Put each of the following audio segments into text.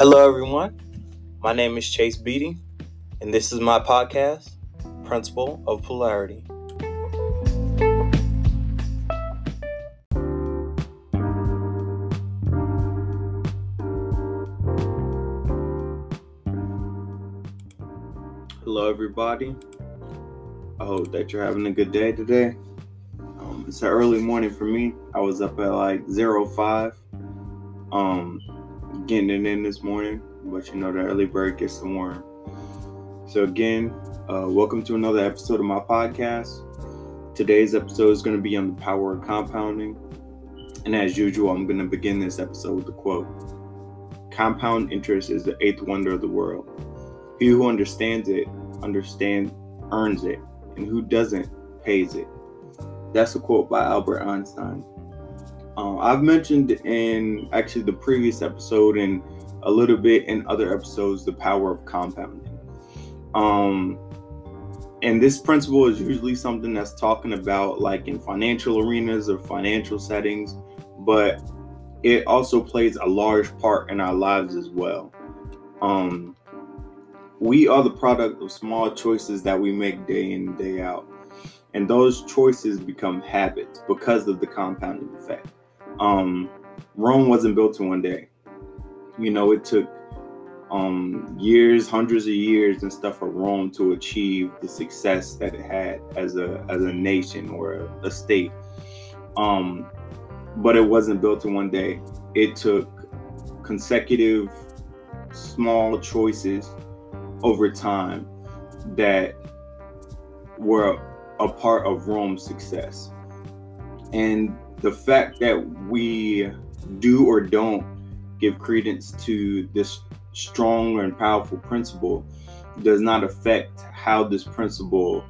Hello, everyone. My name is Chase Beatty, and this is my podcast, Principle of Polarity. Hello, everybody. I hope that you're having a good day today. Um, it's an early morning for me. I was up at like 05. Um, getting it in this morning, but you know the early bird gets the worm. So again, uh, welcome to another episode of my podcast. Today's episode is going to be on the power of compounding, and as usual, I'm going to begin this episode with a quote: "Compound interest is the eighth wonder of the world. He who understands it, understands, earns it, and who doesn't, pays it." That's a quote by Albert Einstein. Um, I've mentioned in actually the previous episode and a little bit in other episodes the power of compounding. Um, and this principle is usually something that's talking about like in financial arenas or financial settings, but it also plays a large part in our lives as well. Um, we are the product of small choices that we make day in and day out. And those choices become habits because of the compounding effect um, Rome wasn't built in one day. You know, it took um, years, hundreds of years, and stuff for Rome to achieve the success that it had as a as a nation or a, a state. Um, but it wasn't built in one day. It took consecutive small choices over time that were a part of Rome's success. And the fact that we do or don't give credence to this strong and powerful principle does not affect how this principle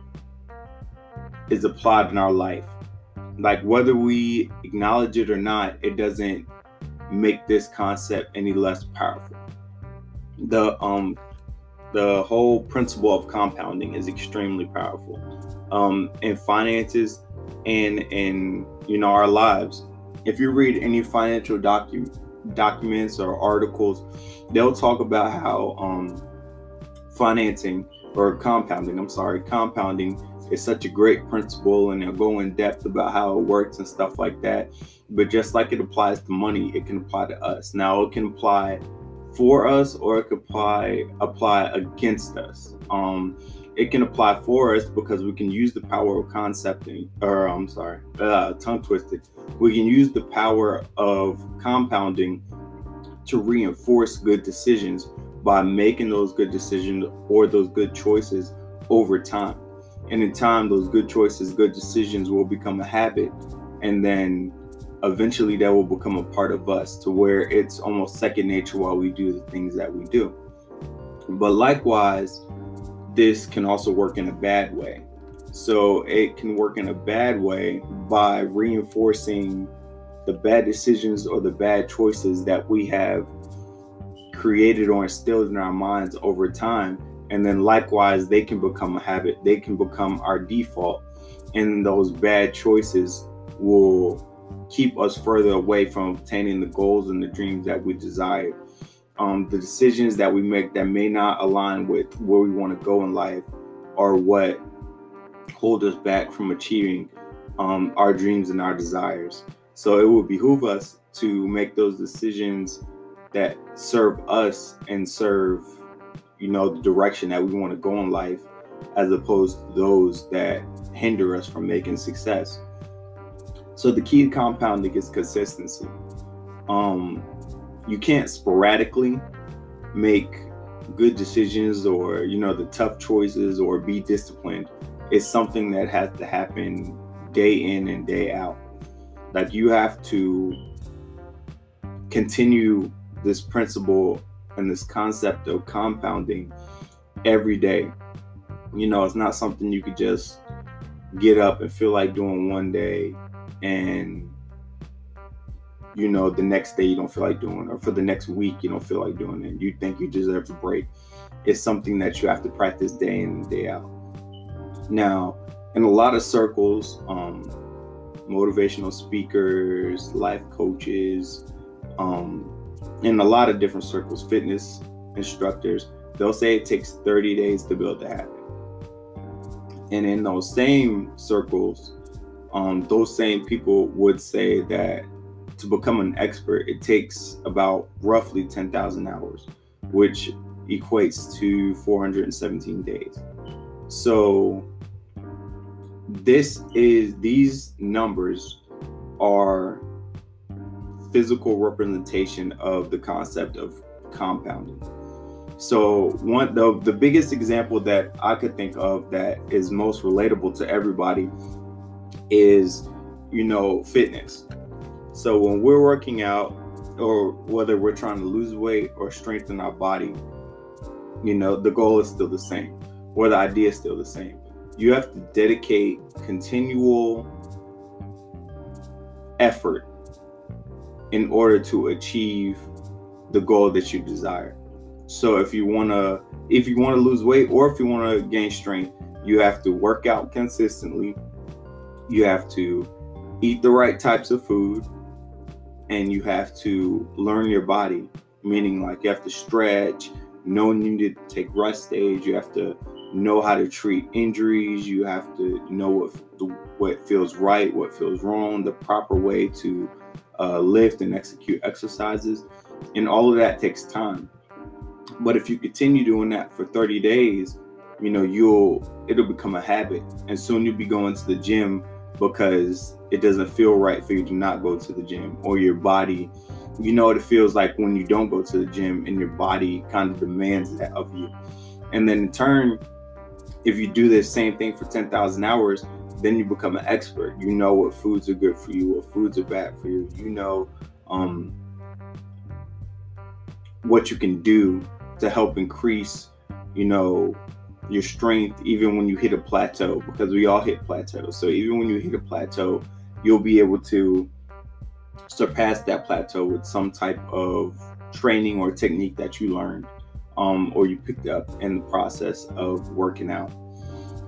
is applied in our life. Like whether we acknowledge it or not, it doesn't make this concept any less powerful. The um the whole principle of compounding is extremely powerful. Um, in finances, and in you know our lives. If you read any financial docu- documents or articles, they'll talk about how um, financing or compounding, I'm sorry, compounding is such a great principle and they'll go in depth about how it works and stuff like that. But just like it applies to money, it can apply to us. Now it can apply for us or it could apply apply against us. Um, it can apply for us because we can use the power of concepting, or I'm sorry, uh, tongue twisted. We can use the power of compounding to reinforce good decisions by making those good decisions or those good choices over time. And in time, those good choices, good decisions will become a habit. And then eventually that will become a part of us to where it's almost second nature while we do the things that we do. But likewise, this can also work in a bad way. So it can work in a bad way by reinforcing the bad decisions or the bad choices that we have created or instilled in our minds over time. And then likewise, they can become a habit, they can become our default. And those bad choices will keep us further away from obtaining the goals and the dreams that we desire um, the decisions that we make that may not align with where we want to go in life are what hold us back from achieving um, our dreams and our desires. So it will behoove us to make those decisions that serve us and serve, you know, the direction that we want to go in life, as opposed to those that hinder us from making success. So the key to compounding is consistency. Um, you can't sporadically make good decisions or you know the tough choices or be disciplined. It's something that has to happen day in and day out. Like you have to continue this principle and this concept of compounding every day. You know it's not something you could just get up and feel like doing one day and you know, the next day you don't feel like doing, or for the next week you don't feel like doing it. You think you deserve a break. It's something that you have to practice day in and day out. Now, in a lot of circles, um, motivational speakers, life coaches, um, in a lot of different circles, fitness instructors, they'll say it takes 30 days to build a habit. And in those same circles, um, those same people would say that to become an expert, it takes about roughly 10,000 hours, which equates to 417 days. So this is these numbers are physical representation of the concept of compounding. So one the the biggest example that I could think of that is most relatable to everybody is you know fitness. So when we're working out or whether we're trying to lose weight or strengthen our body, you know, the goal is still the same or the idea is still the same. You have to dedicate continual effort in order to achieve the goal that you desire. So if you want to if you want to lose weight or if you want to gain strength, you have to work out consistently. You have to eat the right types of food and you have to learn your body, meaning like you have to stretch, know when you need to take rest days, you have to know how to treat injuries. You have to know what what feels right, what feels wrong, the proper way to uh, lift and execute exercises, and all of that takes time. But if you continue doing that for 30 days, you know you'll it'll become a habit, and soon you'll be going to the gym because it doesn't feel right for you to not go to the gym, or your body. You know what it feels like when you don't go to the gym, and your body kind of demands that of you. And then in turn, if you do this same thing for 10,000 hours, then you become an expert. You know what foods are good for you, what foods are bad for you. You know um, what you can do to help increase, you know, your strength even when you hit a plateau because we all hit plateaus. So even when you hit a plateau, you'll be able to surpass that plateau with some type of training or technique that you learned um, or you picked up in the process of working out.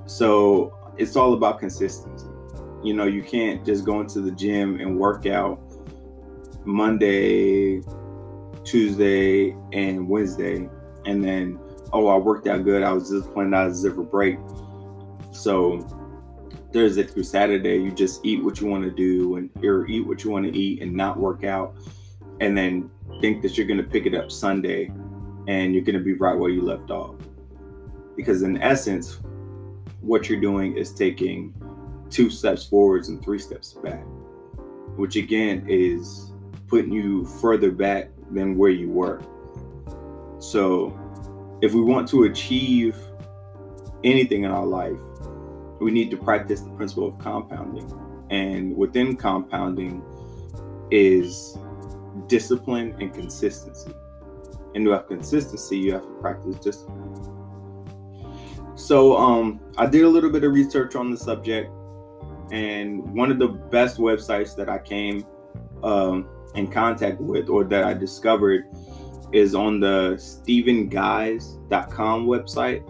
So it's all about consistency. You know, you can't just go into the gym and work out Monday, Tuesday, and Wednesday, and then oh, I worked out good. I was just planning out a break. So Thursday through Saturday, you just eat what you want to do and or eat what you want to eat and not work out, and then think that you're going to pick it up Sunday and you're going to be right where you left off. Because in essence, what you're doing is taking two steps forwards and three steps back, which again is putting you further back than where you were. So, if we want to achieve anything in our life, we need to practice the principle of compounding. And within compounding is discipline and consistency. And to have consistency, you have to practice discipline. So um, I did a little bit of research on the subject, and one of the best websites that I came um, in contact with or that I discovered is on the StephenGuise.com website.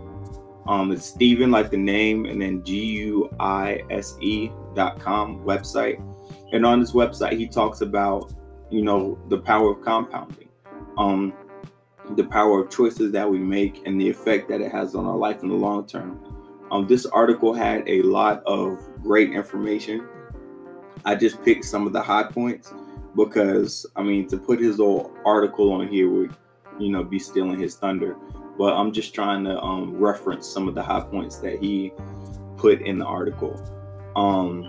Um, it's Stephen, like the name, and then G U I S E dot com website. And on this website, he talks about, you know, the power of compounding. Um, the power of choices that we make and the effect that it has on our life in the long term. Um, this article had a lot of great information. I just picked some of the high points because I mean to put his old article on here would you know be stealing his thunder. But I'm just trying to um, reference some of the high points that he put in the article. Um,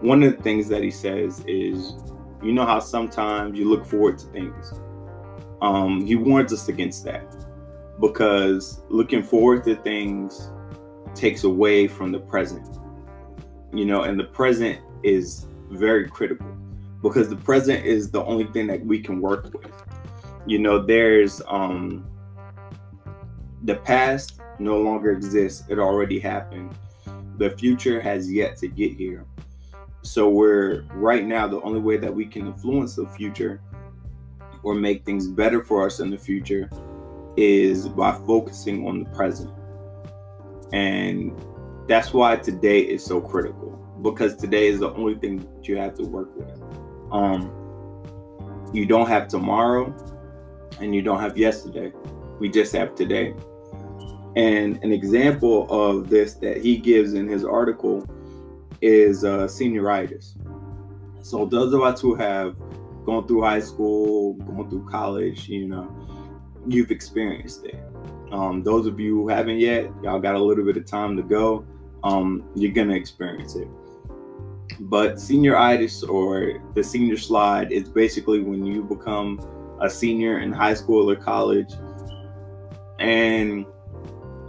one of the things that he says is, you know how sometimes you look forward to things um, he warns us against that because looking forward to things takes away from the present. You know, and the present is very critical because the present is the only thing that we can work with. You know, there's um the past no longer exists, it already happened. The future has yet to get here. So we're right now the only way that we can influence the future or make things better for us in the future is by focusing on the present. And that's why today is so critical because today is the only thing that you have to work with. Um, you don't have tomorrow and you don't have yesterday. We just have today. And an example of this that he gives in his article is uh, senioritis. So those of us who have gone through high school, gone through college, you know, you've experienced it. Um, those of you who haven't yet, y'all got a little bit of time to go. Um, you're gonna experience it. But senioritis or the senior slide is basically when you become a senior in high school or college and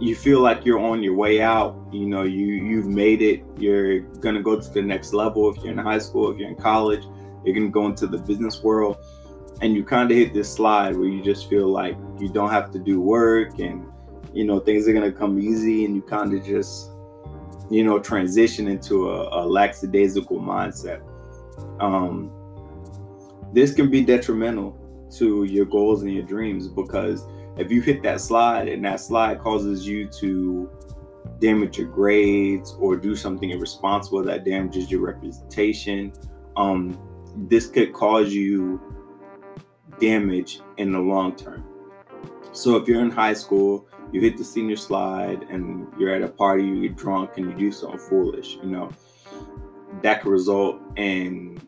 you feel like you're on your way out you know you you've made it you're gonna go to the next level if you're in high school if you're in college you're gonna go into the business world and you kind of hit this slide where you just feel like you don't have to do work and you know things are gonna come easy and you kind of just you know transition into a, a lackadaisical mindset. Um this can be detrimental to your goals and your dreams because if you hit that slide and that slide causes you to damage your grades or do something irresponsible that damages your reputation um, this could cause you damage in the long term. So if you're in high school you hit the senior slide and you're at a party you get drunk and you do something foolish you know that could result in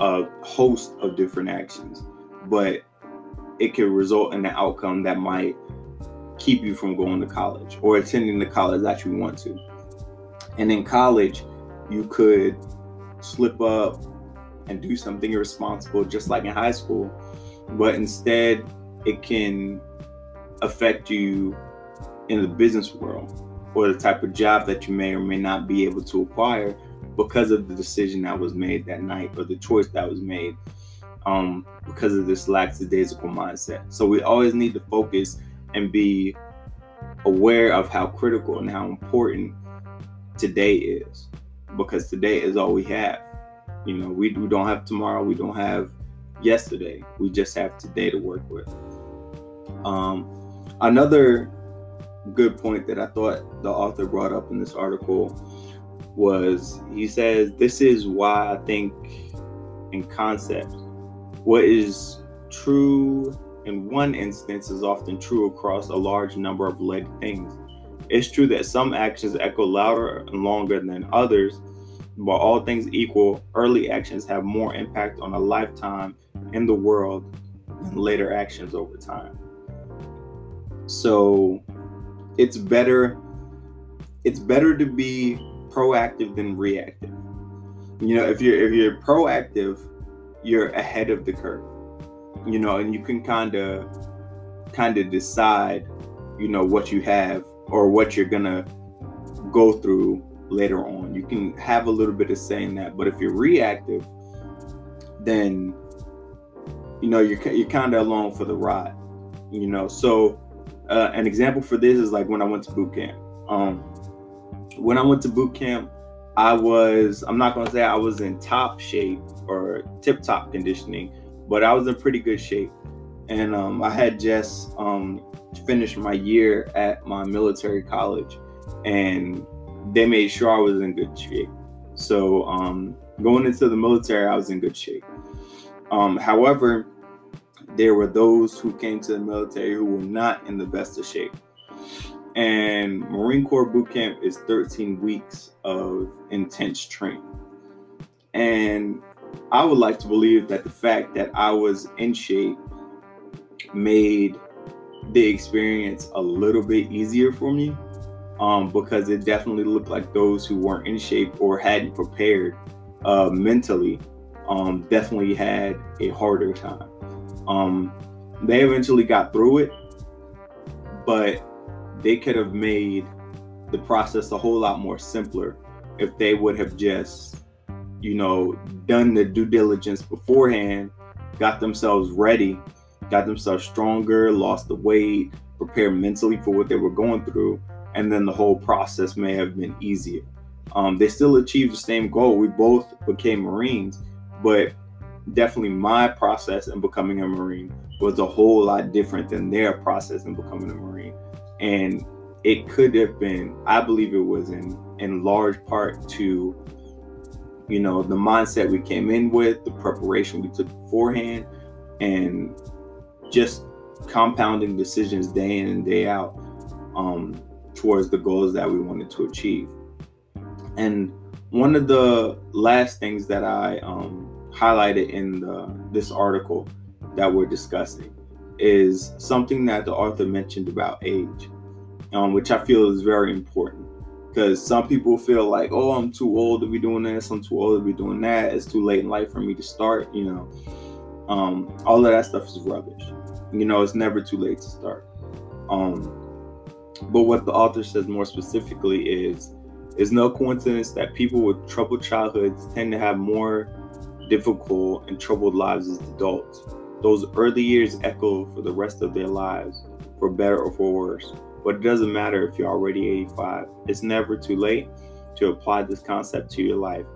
a host of different actions but it could result in an outcome that might keep you from going to college or attending the college that you want to. And in college, you could slip up and do something irresponsible, just like in high school, but instead, it can affect you in the business world or the type of job that you may or may not be able to acquire because of the decision that was made that night or the choice that was made um, because of this lackadaisical mindset. So we always need to focus and be aware of how critical and how important today is because today is all we have. You know, we, we don't have tomorrow, we don't have yesterday, we just have today to work with. Um, another good point that I thought the author brought up in this article was he says, This is why I think in concept what is true in one instance is often true across a large number of related things. It's true that some actions echo louder and longer than others, but all things equal, early actions have more impact on a lifetime in the world than later actions over time. So it's better it's better to be proactive than reactive. You know, if you're if you're proactive, you're ahead of the curve you know and you can kind of kind of decide you know what you have or what you're gonna go through later on. You can have a little bit of saying that but if you're reactive then you know you're, you're kind of along for the ride you know. So uh, an example for this is like when i went to boot camp. Um when i went to boot camp I was, I'm not to say I was in top shape or tip top conditioning, but I was in pretty good shape. And um, I had just um, finished my year at my military college, and they made sure I was in good shape. So um, going into the military, I was in good shape. Um, however, there were those who came to the military who were not in the best of shape. And Marine Corps boot camp is 13 weeks of intense training. And I would like to believe that the fact that I was in shape made the experience a little bit easier for me um, because it definitely looked like those who weren't in shape or hadn't prepared uh, mentally um, definitely had a harder time. Um, they eventually got through it, but they could have made the process a whole lot more simpler if they would have just, you know, done the due diligence beforehand, got themselves ready, got themselves stronger, lost the weight, prepared mentally for what they were going through, and then the whole process may have been easier. Um, they still achieved the same goal. We both became Marines, but definitely my process in becoming a Marine was a whole lot different than their process in becoming a Marine and it could have been i believe it was in in large part to you know, the mindset we came in with, the preparation we took beforehand, and just compounding decisions day in and day out um, towards the goals that we wanted to achieve. And one of the last things that I um, highlighted in the, this article that we're discussing is something that the author mentioned about age, um, which I feel is very important because some people feel like, oh, I'm too old to be doing this, I'm too old to be doing that, it's too late in life for me to start, you know. Um, all of that stuff is rubbish. You know, it's never too late to start. Um, but what the author says more specifically is it's no coincidence that people with troubled childhoods tend to have more difficult and troubled lives as adults. Those early years echo for the rest of their lives, for better or for worse. But it doesn't matter if you're already 85. It's never too late to apply this concept to your life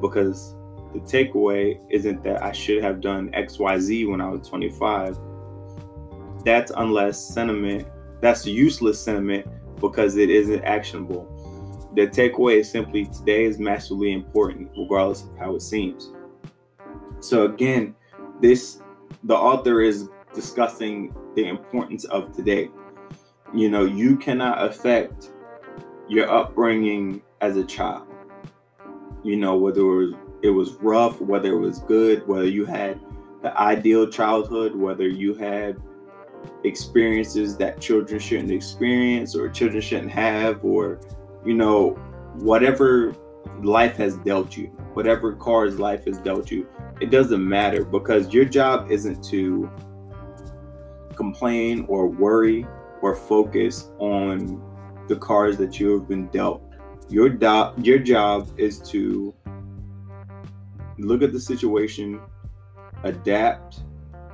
because the takeaway isn't that I should have done XYZ when I was 25. That's unless sentiment, that's useless sentiment because it isn't actionable. The takeaway is simply today is massively important, regardless of how it seems. So again, this the author is discussing the importance of today. You know, you cannot affect your upbringing as a child. You know, whether it was, it was rough, whether it was good, whether you had the ideal childhood, whether you had experiences that children shouldn't experience or children shouldn't have, or, you know, whatever life has dealt you, whatever cards life has dealt you, it doesn't matter because your job isn't to complain or worry or focus on the cards that you have been dealt. Your do- your job is to look at the situation, adapt,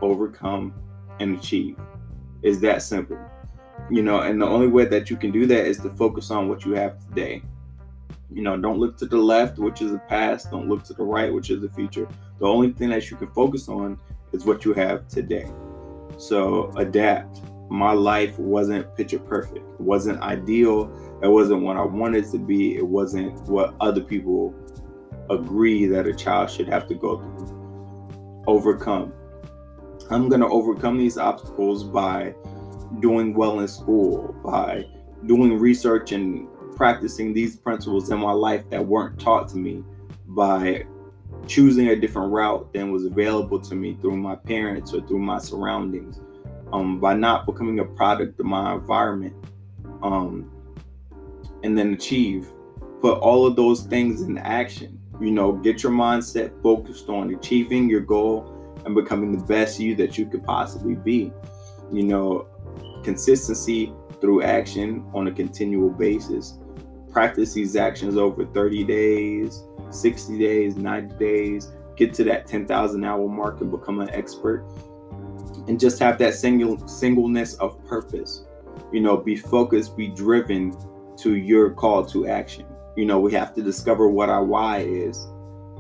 overcome, and achieve. Is that simple? You know, and the only way that you can do that is to focus on what you have today. You know, don't look to the left, which is the past. Don't look to the right, which is the future. The only thing that you can focus on is what you have today. So adapt. My life wasn't picture perfect. It wasn't ideal. It wasn't what I wanted to be. It wasn't what other people agree that a child should have to go through. Overcome. I'm going to overcome these obstacles by doing well in school, by doing research and practicing these principles in my life that weren't taught to me by choosing a different route than was available to me through my parents or through my surroundings um, by not becoming a product of my environment um, and then achieve. Put all of those things in action. You know get your mindset focused on achieving your goal and becoming the best you that you could possibly be. You know consistency through action on a continual basis. Practice these actions over 30 days, 60 days, 90 days, get to that 10,000 hour mark and become an expert. And just have that single singleness of purpose. You know, be focused, be driven to your call to action. You know, we have to discover what our why is.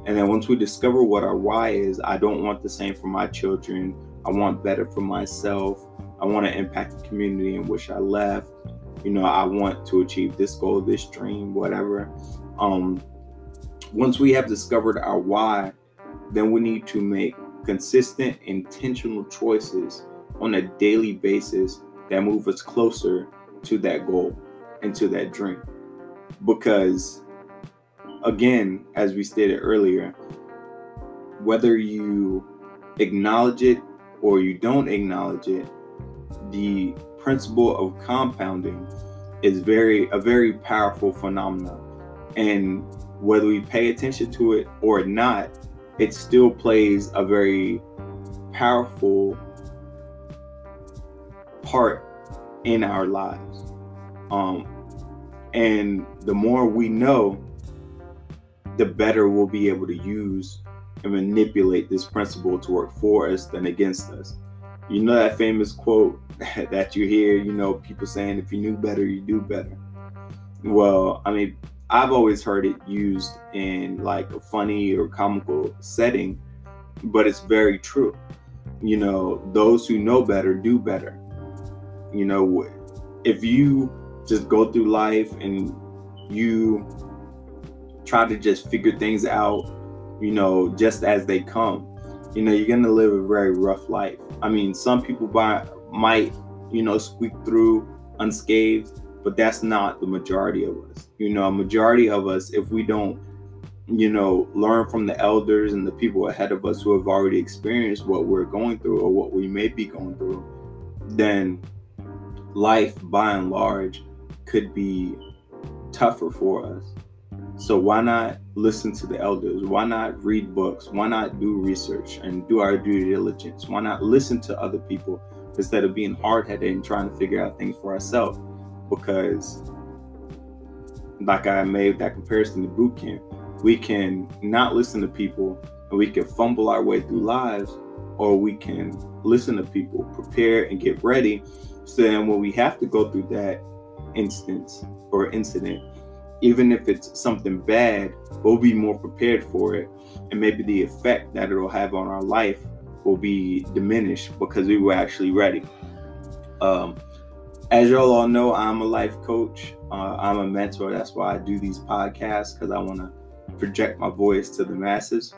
And then once we discover what our why is, I don't want the same for my children. I want better for myself. I want to impact the community in which I left you know i want to achieve this goal this dream whatever um once we have discovered our why then we need to make consistent intentional choices on a daily basis that move us closer to that goal and to that dream. Because again as we stated earlier whether you acknowledge it or you don't acknowledge it the principle of compounding is very a very powerful phenomenon. And whether we pay attention to it or not it still plays a very powerful part in our lives um, and the more we know the better we'll be able to use and manipulate this principle to work for us than against us you know that famous quote that you hear, you know, people saying if you knew better, you do better. Well, I mean, I've always heard it used in like a funny or comical setting, but it's very true. You know, those who know better do better. You know, if you just go through life and you try to just figure things out you know, just as they come. You know, you're gonna live a very rough life. I mean, some people might, you know, squeak through unscathed, but that's not the majority of us. You know, a majority of us, if we don't, you know, learn from the elders and the people ahead of us who have already experienced what we're going through or what we may be going through, then life by and large could be tougher for us. So why not listen to the elders? Why not read books? Why not do research and do our due diligence? Why not listen to other people instead of being hard-headed and trying to figure out things for ourselves? Because like I made that comparison to boot camp, we can not listen to people and we can fumble our way through lives, or we can listen to people, prepare and get ready. So then when we have to go through that instance or incident, even if it's something bad, we'll be more prepared for it. And maybe the effect that it'll have on our life will be diminished because we were actually ready. Um, as y'all all know, I'm a life coach. Uh, I'm a mentor. That's why I do these podcasts because I want to project my voice to the masses.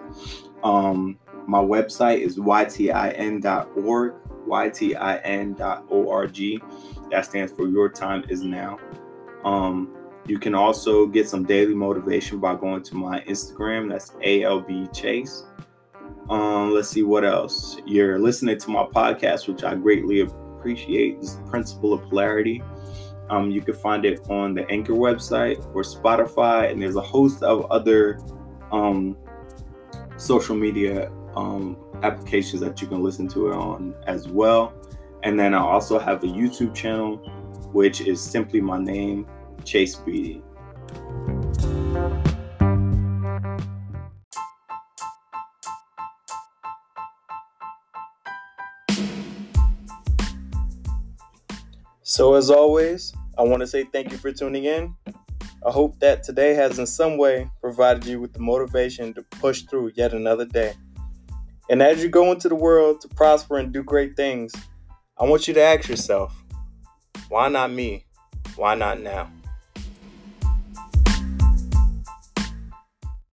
Um, my website is ytin.org, ytin.org. That stands for Your Time Is Now. Um, you can also get some daily motivation by going to my Instagram. That's ALB Chase. Um, let's see what else. You're listening to my podcast, which I greatly appreciate. Appreciate this principle of polarity. Um, you can find it on the Anchor website or Spotify, and there's a host of other um, social media um, applications that you can listen to it on as well. And then I also have a YouTube channel, which is simply my name, Chase Beatty. So, as always, I want to say thank you for tuning in. I hope that today has in some way provided you with the motivation to push through yet another day. And as you go into the world to prosper and do great things, I want you to ask yourself why not me? Why not now?